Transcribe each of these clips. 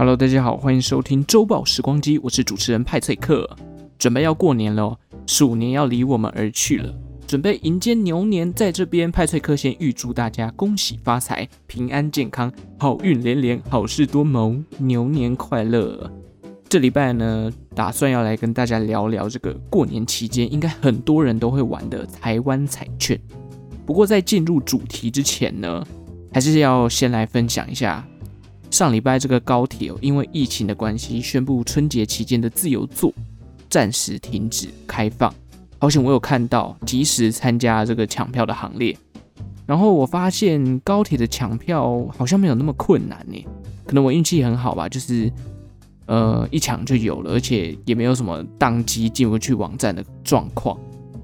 Hello，大家好，欢迎收听周报时光机，我是主持人派翠克。准备要过年了，鼠年要离我们而去了，准备迎接牛年，在这边派翠克先预祝大家恭喜发财、平安健康、好运连连、好事多谋，牛年快乐。这礼拜呢，打算要来跟大家聊聊这个过年期间应该很多人都会玩的台湾彩券。不过在进入主题之前呢，还是要先来分享一下。上礼拜这个高铁，因为疫情的关系，宣布春节期间的自由座暂时停止开放。好险我有看到，及时参加这个抢票的行列。然后我发现高铁的抢票好像没有那么困难呢，可能我运气很好吧，就是呃一抢就有了，而且也没有什么宕机进不去网站的状况。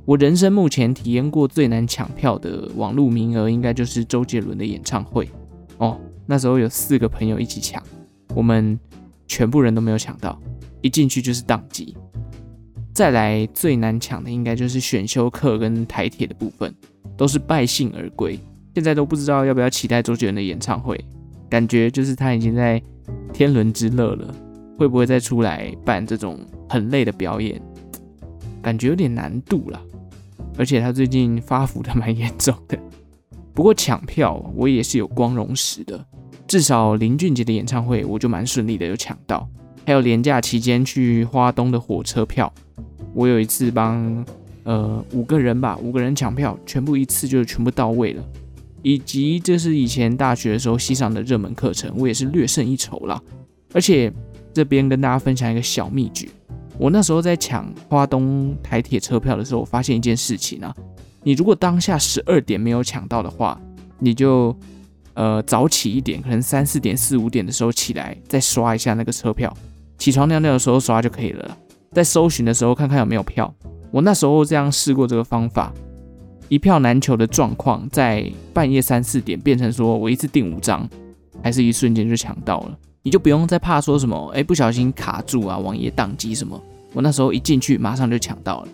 我人生目前体验过最难抢票的网络名额，应该就是周杰伦的演唱会哦。那时候有四个朋友一起抢，我们全部人都没有抢到，一进去就是当机。再来最难抢的应该就是选修课跟台铁的部分，都是败兴而归。现在都不知道要不要期待周杰伦的演唱会，感觉就是他已经在天伦之乐了，会不会再出来办这种很累的表演？感觉有点难度了，而且他最近发福的蛮严重的。不过抢票我也是有光荣史的，至少林俊杰的演唱会我就蛮顺利的有抢到，还有连假期间去花东的火车票，我有一次帮呃五个人吧，五个人抢票，全部一次就全部到位了，以及这是以前大学的时候系上的热门课程，我也是略胜一筹啦。而且这边跟大家分享一个小秘诀，我那时候在抢花东台铁车票的时候，我发现一件事情啊。你如果当下十二点没有抢到的话，你就呃早起一点，可能三四点、四五点的时候起来，再刷一下那个车票。起床尿尿的时候刷就可以了。在搜寻的时候看看有没有票。我那时候这样试过这个方法，一票难求的状况，在半夜三四点变成说我一次订五张，还是一瞬间就抢到了。你就不用再怕说什么，哎，不小心卡住啊，网页宕机什么。我那时候一进去马上就抢到了。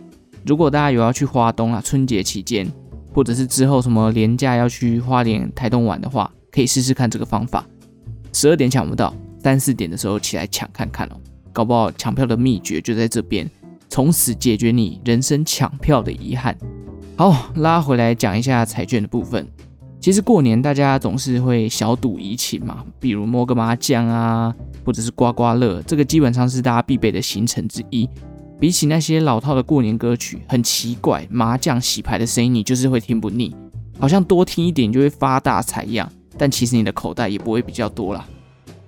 如果大家有要去花东啊，春节期间，或者是之后什么连假要去花莲、台东玩的话，可以试试看这个方法。十二点抢不到，三四点的时候起来抢看看哦，搞不好抢票的秘诀就在这边，从此解决你人生抢票的遗憾。好，拉回来讲一下彩券的部分。其实过年大家总是会小赌怡情嘛，比如摸个麻将啊，或者是刮刮乐，这个基本上是大家必备的行程之一。比起那些老套的过年歌曲，很奇怪，麻将洗牌的声音你就是会听不腻，好像多听一点就会发大财一样。但其实你的口袋也不会比较多啦。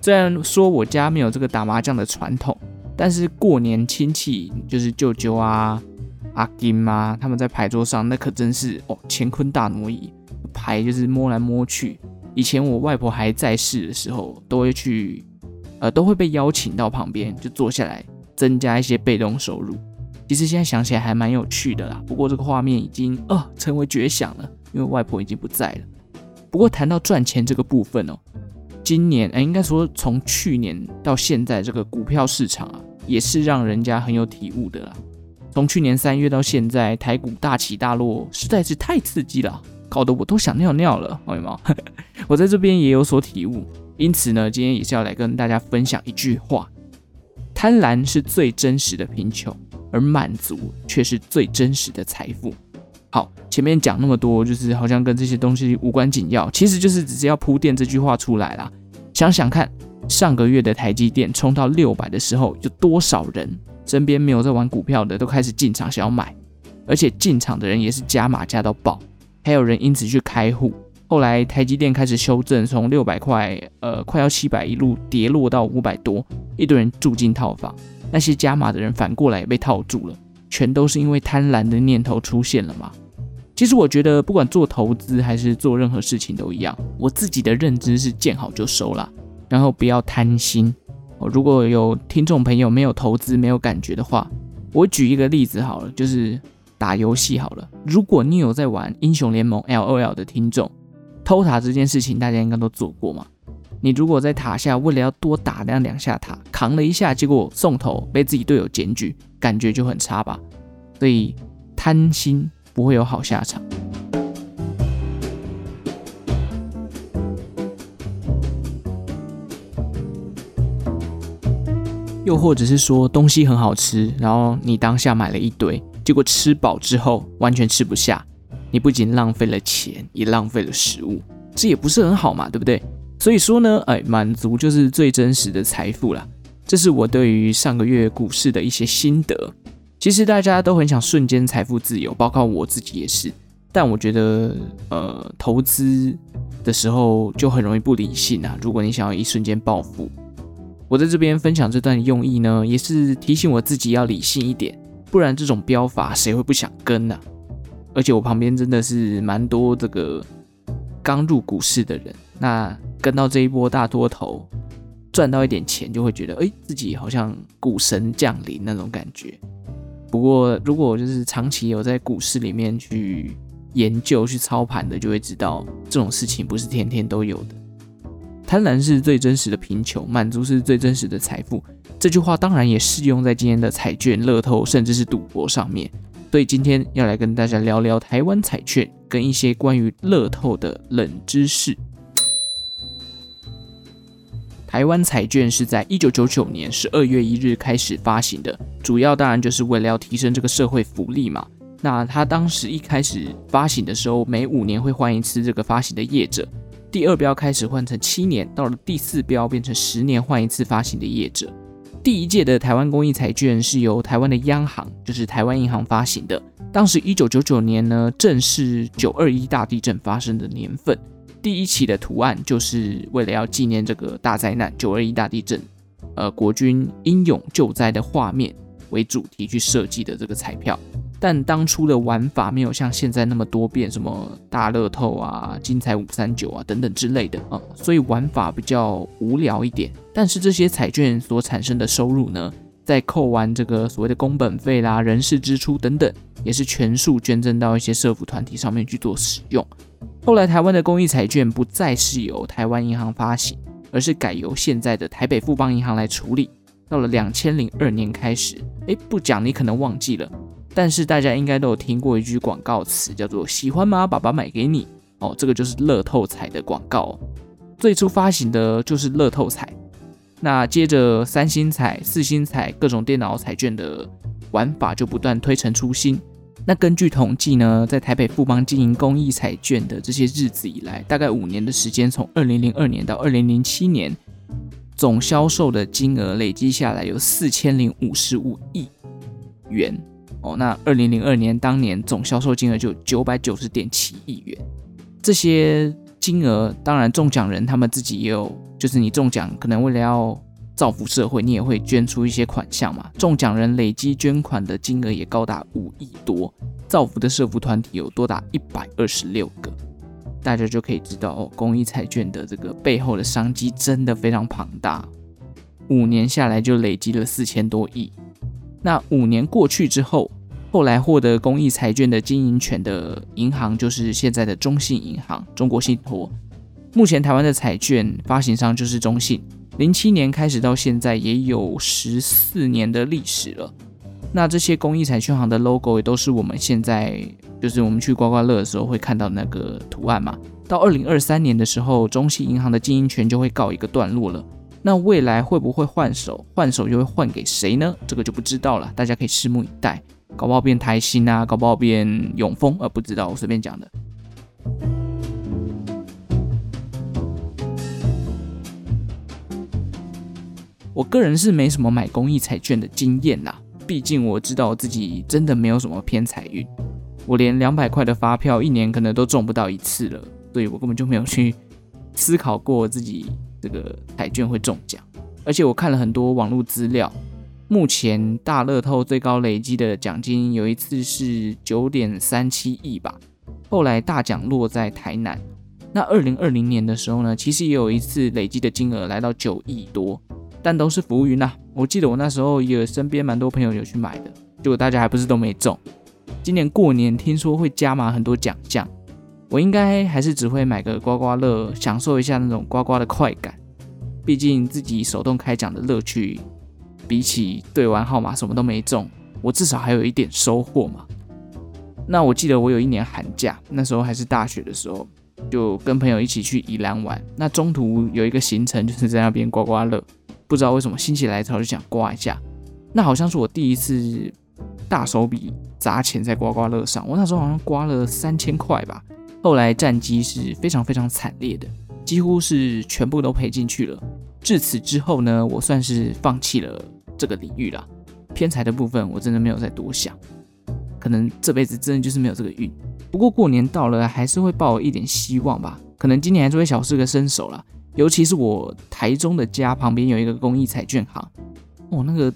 虽然说我家没有这个打麻将的传统，但是过年亲戚就是舅舅啊、阿金啊，他们在牌桌上那可真是哦，乾坤大挪移，牌就是摸来摸去。以前我外婆还在世的时候，都会去，呃，都会被邀请到旁边就坐下来。增加一些被动收入，其实现在想起来还蛮有趣的啦。不过这个画面已经呃成为绝响了，因为外婆已经不在了。不过谈到赚钱这个部分哦，今年哎，应该说从去年到现在，这个股票市场啊，也是让人家很有体悟的啦。从去年三月到现在，台股大起大落，实在是太刺激了，搞得我都想尿尿了，好吗？我在这边也有所体悟，因此呢，今天也是要来跟大家分享一句话。贪婪是最真实的贫穷，而满足却是最真实的财富。好，前面讲那么多，就是好像跟这些东西无关紧要，其实就是只是要铺垫这句话出来啦。想想看，上个月的台积电冲到六百的时候，有多少人身边没有在玩股票的都开始进场想要买，而且进场的人也是加码加到爆，还有人因此去开户。后来台积电开始修正，从六百块，呃，快要七百，一路跌落到五百多，一堆人住进套房，那些加码的人反过来也被套住了，全都是因为贪婪的念头出现了嘛。其实我觉得，不管做投资还是做任何事情都一样，我自己的认知是见好就收啦，然后不要贪心。如果有听众朋友没有投资没有感觉的话，我举一个例子好了，就是打游戏好了。如果你有在玩英雄联盟 LOL 的听众。偷塔这件事情，大家应该都做过嘛。你如果在塔下为了要多打那两下塔，扛了一下，结果送头被自己队友检举，感觉就很差吧。所以贪心不会有好下场。又或者是说东西很好吃，然后你当下买了一堆，结果吃饱之后完全吃不下，你不仅浪费了钱，也浪费了食物，这也不是很好嘛，对不对？所以说呢，哎，满足就是最真实的财富啦。这是我对于上个月股市的一些心得。其实大家都很想瞬间财富自由，包括我自己也是。但我觉得，呃，投资的时候就很容易不理性啊。如果你想要一瞬间暴富，我在这边分享这段用意呢，也是提醒我自己要理性一点，不然这种标法谁会不想跟呢？而且我旁边真的是蛮多这个刚入股市的人，那跟到这一波大多头。赚到一点钱就会觉得，哎，自己好像股神降临那种感觉。不过，如果就是长期有在股市里面去研究、去操盘的，就会知道这种事情不是天天都有的。贪婪是最真实的贫穷，满足是最真实的财富。这句话当然也适用在今天的彩券、乐透，甚至是赌博上面。所以今天要来跟大家聊聊台湾彩券跟一些关于乐透的冷知识。台湾彩券是在一九九九年十二月一日开始发行的，主要当然就是为了要提升这个社会福利嘛。那它当时一开始发行的时候，每五年会换一次这个发行的业者，第二标开始换成七年，到了第四标变成十年换一次发行的业者。第一届的台湾公益彩券是由台湾的央行，就是台湾银行发行的。当时一九九九年呢，正是九二一大地震发生的年份。第一期的图案就是为了要纪念这个大灾难九二一大地震，呃，国军英勇救灾的画面为主题去设计的这个彩票。但当初的玩法没有像现在那么多变，什么大乐透啊、精彩五三九啊等等之类的啊，所以玩法比较无聊一点。但是这些彩券所产生的收入呢，在扣完这个所谓的工本费啦、人事支出等等，也是全数捐赠到一些社福团体上面去做使用。后来，台湾的公益彩券不再是由台湾银行发行，而是改由现在的台北富邦银行来处理。到了两千零二年开始，诶，不讲你可能忘记了，但是大家应该都有听过一句广告词，叫做“喜欢吗？爸爸买给你”。哦，这个就是乐透彩的广告。最初发行的就是乐透彩，那接着三星彩、四星彩各种电脑彩券的玩法就不断推陈出新。那根据统计呢，在台北富邦经营公益彩券的这些日子以来，大概五年的时间，从二零零二年到二零零七年，总销售的金额累积下来有四千零五十五亿元哦。那二零零二年当年总销售金额就九百九十点七亿元。这些金额当然中奖人他们自己也有，就是你中奖可能为了要。造福社会，你也会捐出一些款项嘛？中奖人累积捐款的金额也高达五亿多，造福的社福团体有多达一百二十六个，大家就可以知道哦，公益彩券的这个背后的商机真的非常庞大。五年下来就累积了四千多亿。那五年过去之后，后来获得公益彩券的经营权的银行就是现在的中信银行、中国信托。目前台湾的彩券发行商就是中信。零七年开始到现在也有十四年的历史了。那这些公益彩券行的 logo 也都是我们现在就是我们去刮刮乐的时候会看到那个图案嘛。到二零二三年的时候，中信银行的经营权就会告一个段落了。那未来会不会换手？换手又会换给谁呢？这个就不知道了，大家可以拭目以待。搞不好变台新啊，搞不好变永丰，呃，不知道，我随便讲的。我个人是没什么买公益彩券的经验啦，毕竟我知道自己真的没有什么偏财运，我连两百块的发票一年可能都中不到一次了，所以我根本就没有去思考过自己这个彩券会中奖。而且我看了很多网络资料，目前大乐透最高累积的奖金有一次是九点三七亿吧，后来大奖落在台南。那二零二零年的时候呢，其实也有一次累积的金额来到九亿多。但都是浮云呐！我记得我那时候也身边蛮多朋友有去买的，结果大家还不是都没中。今年过年听说会加码很多奖项，我应该还是只会买个刮刮乐，享受一下那种刮刮的快感。毕竟自己手动开奖的乐趣，比起对完号码什么都没中，我至少还有一点收获嘛。那我记得我有一年寒假，那时候还是大学的时候，就跟朋友一起去宜兰玩。那中途有一个行程就是在那边刮刮乐。不知道为什么心血来潮就想刮一下。那好像是我第一次大手笔砸钱在刮刮乐上，我那时候好像刮了三千块吧。后来战绩是非常非常惨烈的，几乎是全部都赔进去了。至此之后呢，我算是放弃了这个领域了。偏财的部分我真的没有再多想，可能这辈子真的就是没有这个运。不过过年到了，还是会抱一点希望吧。可能今年还是会小试个身手啦。尤其是我台中的家旁边有一个公益彩券行，哦，那个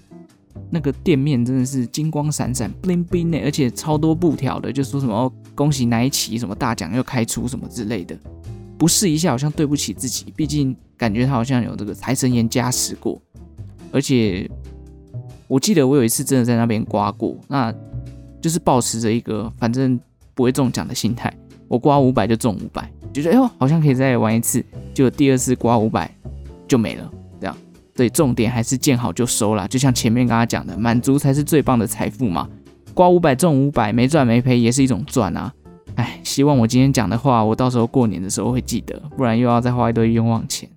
那个店面真的是金光闪闪，bling bling 的，而且超多布条的，就说什么，恭喜哪一期什么大奖又开出什么之类的。不试一下好像对不起自己，毕竟感觉他好像有这个财神爷加持过。而且我记得我有一次真的在那边刮过，那就是抱持着一个反正不会中奖的心态，我刮五百就中五百。就觉得哎呦，好像可以再玩一次，就第二次刮五百就没了，这样。对，重点还是见好就收啦。就像前面跟他讲的，满足才是最棒的财富嘛。刮五百中五百，没赚没赔也是一种赚啊。哎，希望我今天讲的话，我到时候过年的时候会记得，不然又要再花一堆冤枉钱。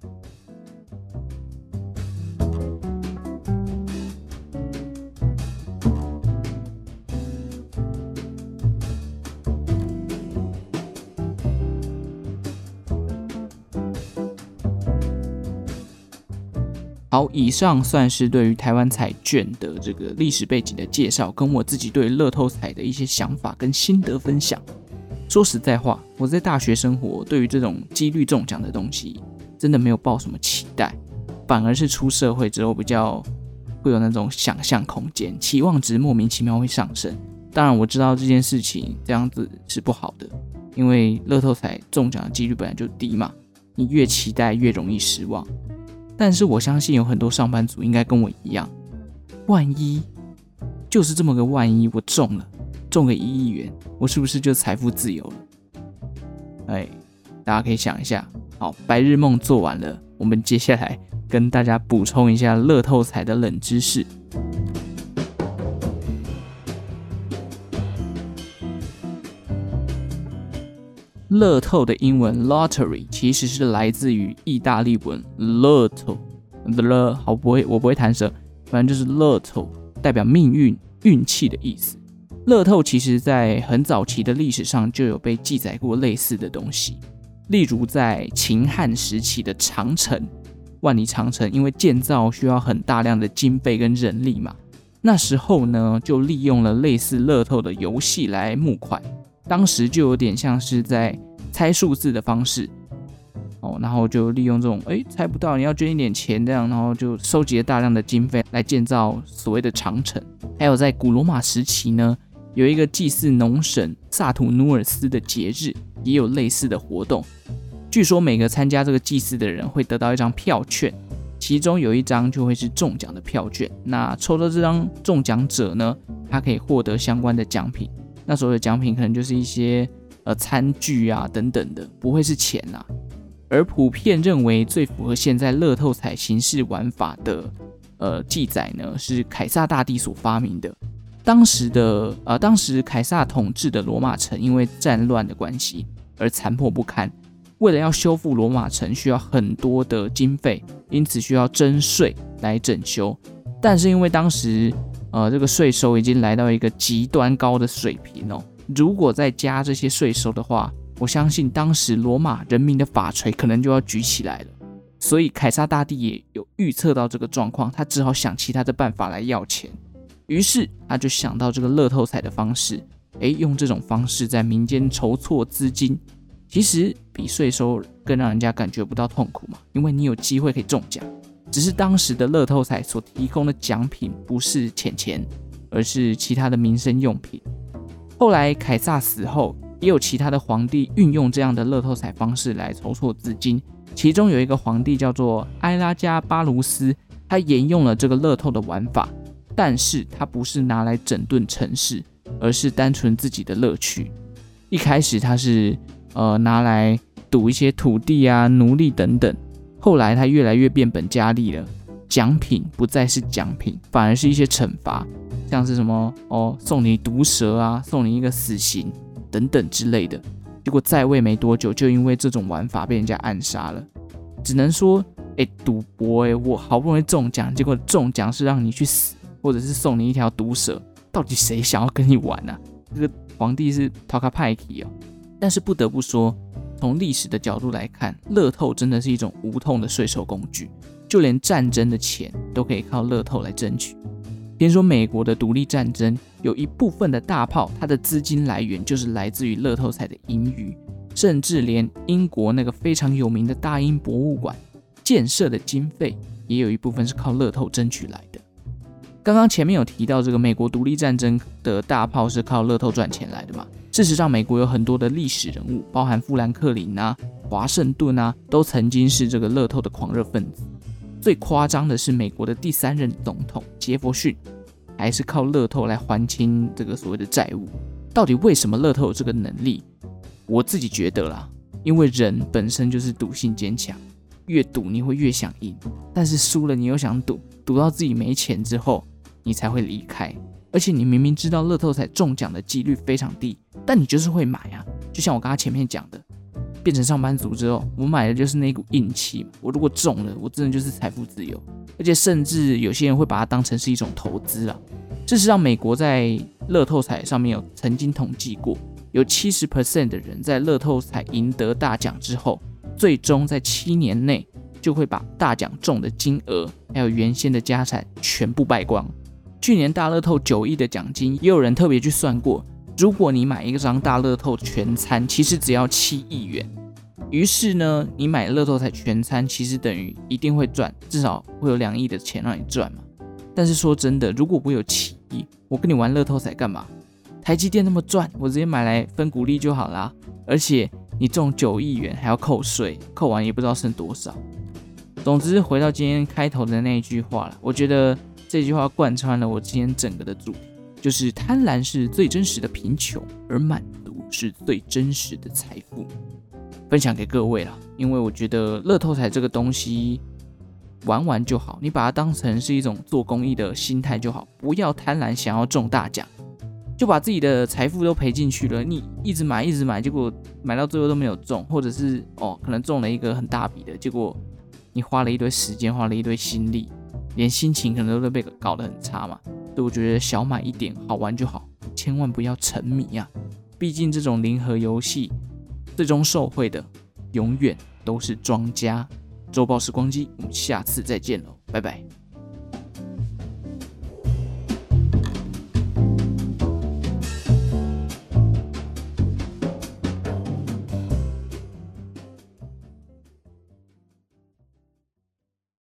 好，以上算是对于台湾彩券的这个历史背景的介绍，跟我自己对乐透彩的一些想法跟心得分享。说实在话，我在大学生活对于这种几率中奖的东西，真的没有抱什么期待，反而是出社会之后比较会有那种想象空间，期望值莫名其妙会上升。当然，我知道这件事情这样子是不好的，因为乐透彩中奖的几率本来就低嘛，你越期待越容易失望。但是我相信有很多上班族应该跟我一样，万一就是这么个万一，我中了，中个一亿元，我是不是就财富自由了？哎，大家可以想一下。好，白日梦做完了，我们接下来跟大家补充一下乐透彩的冷知识。乐透的英文 lottery 其实是来自于意大利文 lotto，the 好不会，我不会弹舌，反正就是 lotto，代表命运、运气的意思。乐透其实在很早期的历史上就有被记载过类似的东西，例如在秦汉时期的长城，万里长城，因为建造需要很大量的经费跟人力嘛，那时候呢就利用了类似乐透的游戏来募款。当时就有点像是在猜数字的方式哦，然后就利用这种诶猜不到，你要捐一点钱这样，然后就收集了大量的经费来建造所谓的长城。还有在古罗马时期呢，有一个祭祀农神萨图努尔斯的节日，也有类似的活动。据说每个参加这个祭祀的人会得到一张票券，其中有一张就会是中奖的票券。那抽到这张中奖者呢，他可以获得相关的奖品。那时候的奖品可能就是一些呃餐具啊等等的，不会是钱呐、啊。而普遍认为最符合现在乐透彩形式玩法的呃记载呢，是凯撒大帝所发明的。当时的呃当时凯撒统治的罗马城因为战乱的关系而残破不堪，为了要修复罗马城需要很多的经费，因此需要征税来整修。但是因为当时呃，这个税收已经来到一个极端高的水平哦。如果再加这些税收的话，我相信当时罗马人民的法锤可能就要举起来了。所以凯撒大帝也有预测到这个状况，他只好想其他的办法来要钱。于是他就想到这个乐透彩的方式，诶，用这种方式在民间筹措资金，其实比税收更让人家感觉不到痛苦嘛，因为你有机会可以中奖。只是当时的乐透彩所提供的奖品不是钱钱，而是其他的民生用品。后来凯撒死后，也有其他的皇帝运用这样的乐透彩方式来筹措资金。其中有一个皇帝叫做埃拉加巴卢斯，他沿用了这个乐透的玩法，但是他不是拿来整顿城市，而是单纯自己的乐趣。一开始他是呃拿来赌一些土地啊、奴隶等等。后来他越来越变本加厉了，奖品不再是奖品，反而是一些惩罚，像是什么哦，送你毒蛇啊，送你一个死刑等等之类的。结果在位没多久，就因为这种玩法被人家暗杀了。只能说，哎，赌博哎，我好不容易中奖，结果中奖是让你去死，或者是送你一条毒蛇，到底谁想要跟你玩呢、啊？这个皇帝是讨卡派克哦。但是不得不说，从历史的角度来看，乐透真的是一种无痛的税收工具，就连战争的钱都可以靠乐透来争取。听说美国的独立战争有一部分的大炮，它的资金来源就是来自于乐透彩的盈余，甚至连英国那个非常有名的大英博物馆建设的经费，也有一部分是靠乐透争取来的。刚刚前面有提到这个美国独立战争的大炮是靠乐透赚钱来的嘛？事实上，美国有很多的历史人物，包含富兰克林啊、华盛顿啊，都曾经是这个乐透的狂热分子。最夸张的是，美国的第三任总统杰佛逊，还是靠乐透来还清这个所谓的债务。到底为什么乐透有这个能力？我自己觉得啦，因为人本身就是赌性坚强，越赌你会越想赢，但是输了你又想赌，赌到自己没钱之后，你才会离开。而且你明明知道乐透彩中奖的几率非常低，但你就是会买啊。就像我刚刚前面讲的。变成上班族之后，我买的就是那股运气。我如果中了，我真的就是财富自由，而且甚至有些人会把它当成是一种投资啊。事实上，美国在乐透彩上面有曾经统计过，有七十 percent 的人在乐透彩赢得大奖之后，最终在七年内就会把大奖中的金额还有原先的家产全部败光。去年大乐透九亿的奖金，也有人特别去算过。如果你买一张大乐透全餐，其实只要七亿元。于是呢，你买乐透彩全餐，其实等于一定会赚，至少会有两亿的钱让你赚嘛。但是说真的，如果我有七亿，我跟你玩乐透彩干嘛？台积电那么赚，我直接买来分股利就好啦。而且你中九亿元还要扣税，扣完也不知道剩多少。总之，回到今天开头的那一句话了，我觉得这句话贯穿了我今天整个的主题。就是贪婪是最真实的贫穷，而满足是最真实的财富。分享给各位了，因为我觉得乐透彩这个东西玩玩就好，你把它当成是一种做公益的心态就好，不要贪婪想要中大奖，就把自己的财富都赔进去了。你一直买，一直买，结果买到最后都没有中，或者是哦，可能中了一个很大笔的，结果你花了一堆时间，花了一堆心力，连心情可能都被搞得很差嘛。所以我觉得小买一点好玩就好，千万不要沉迷啊！毕竟这种零和游戏，最终受惠的永远都是庄家。周报时光机，我们下次再见喽，拜拜。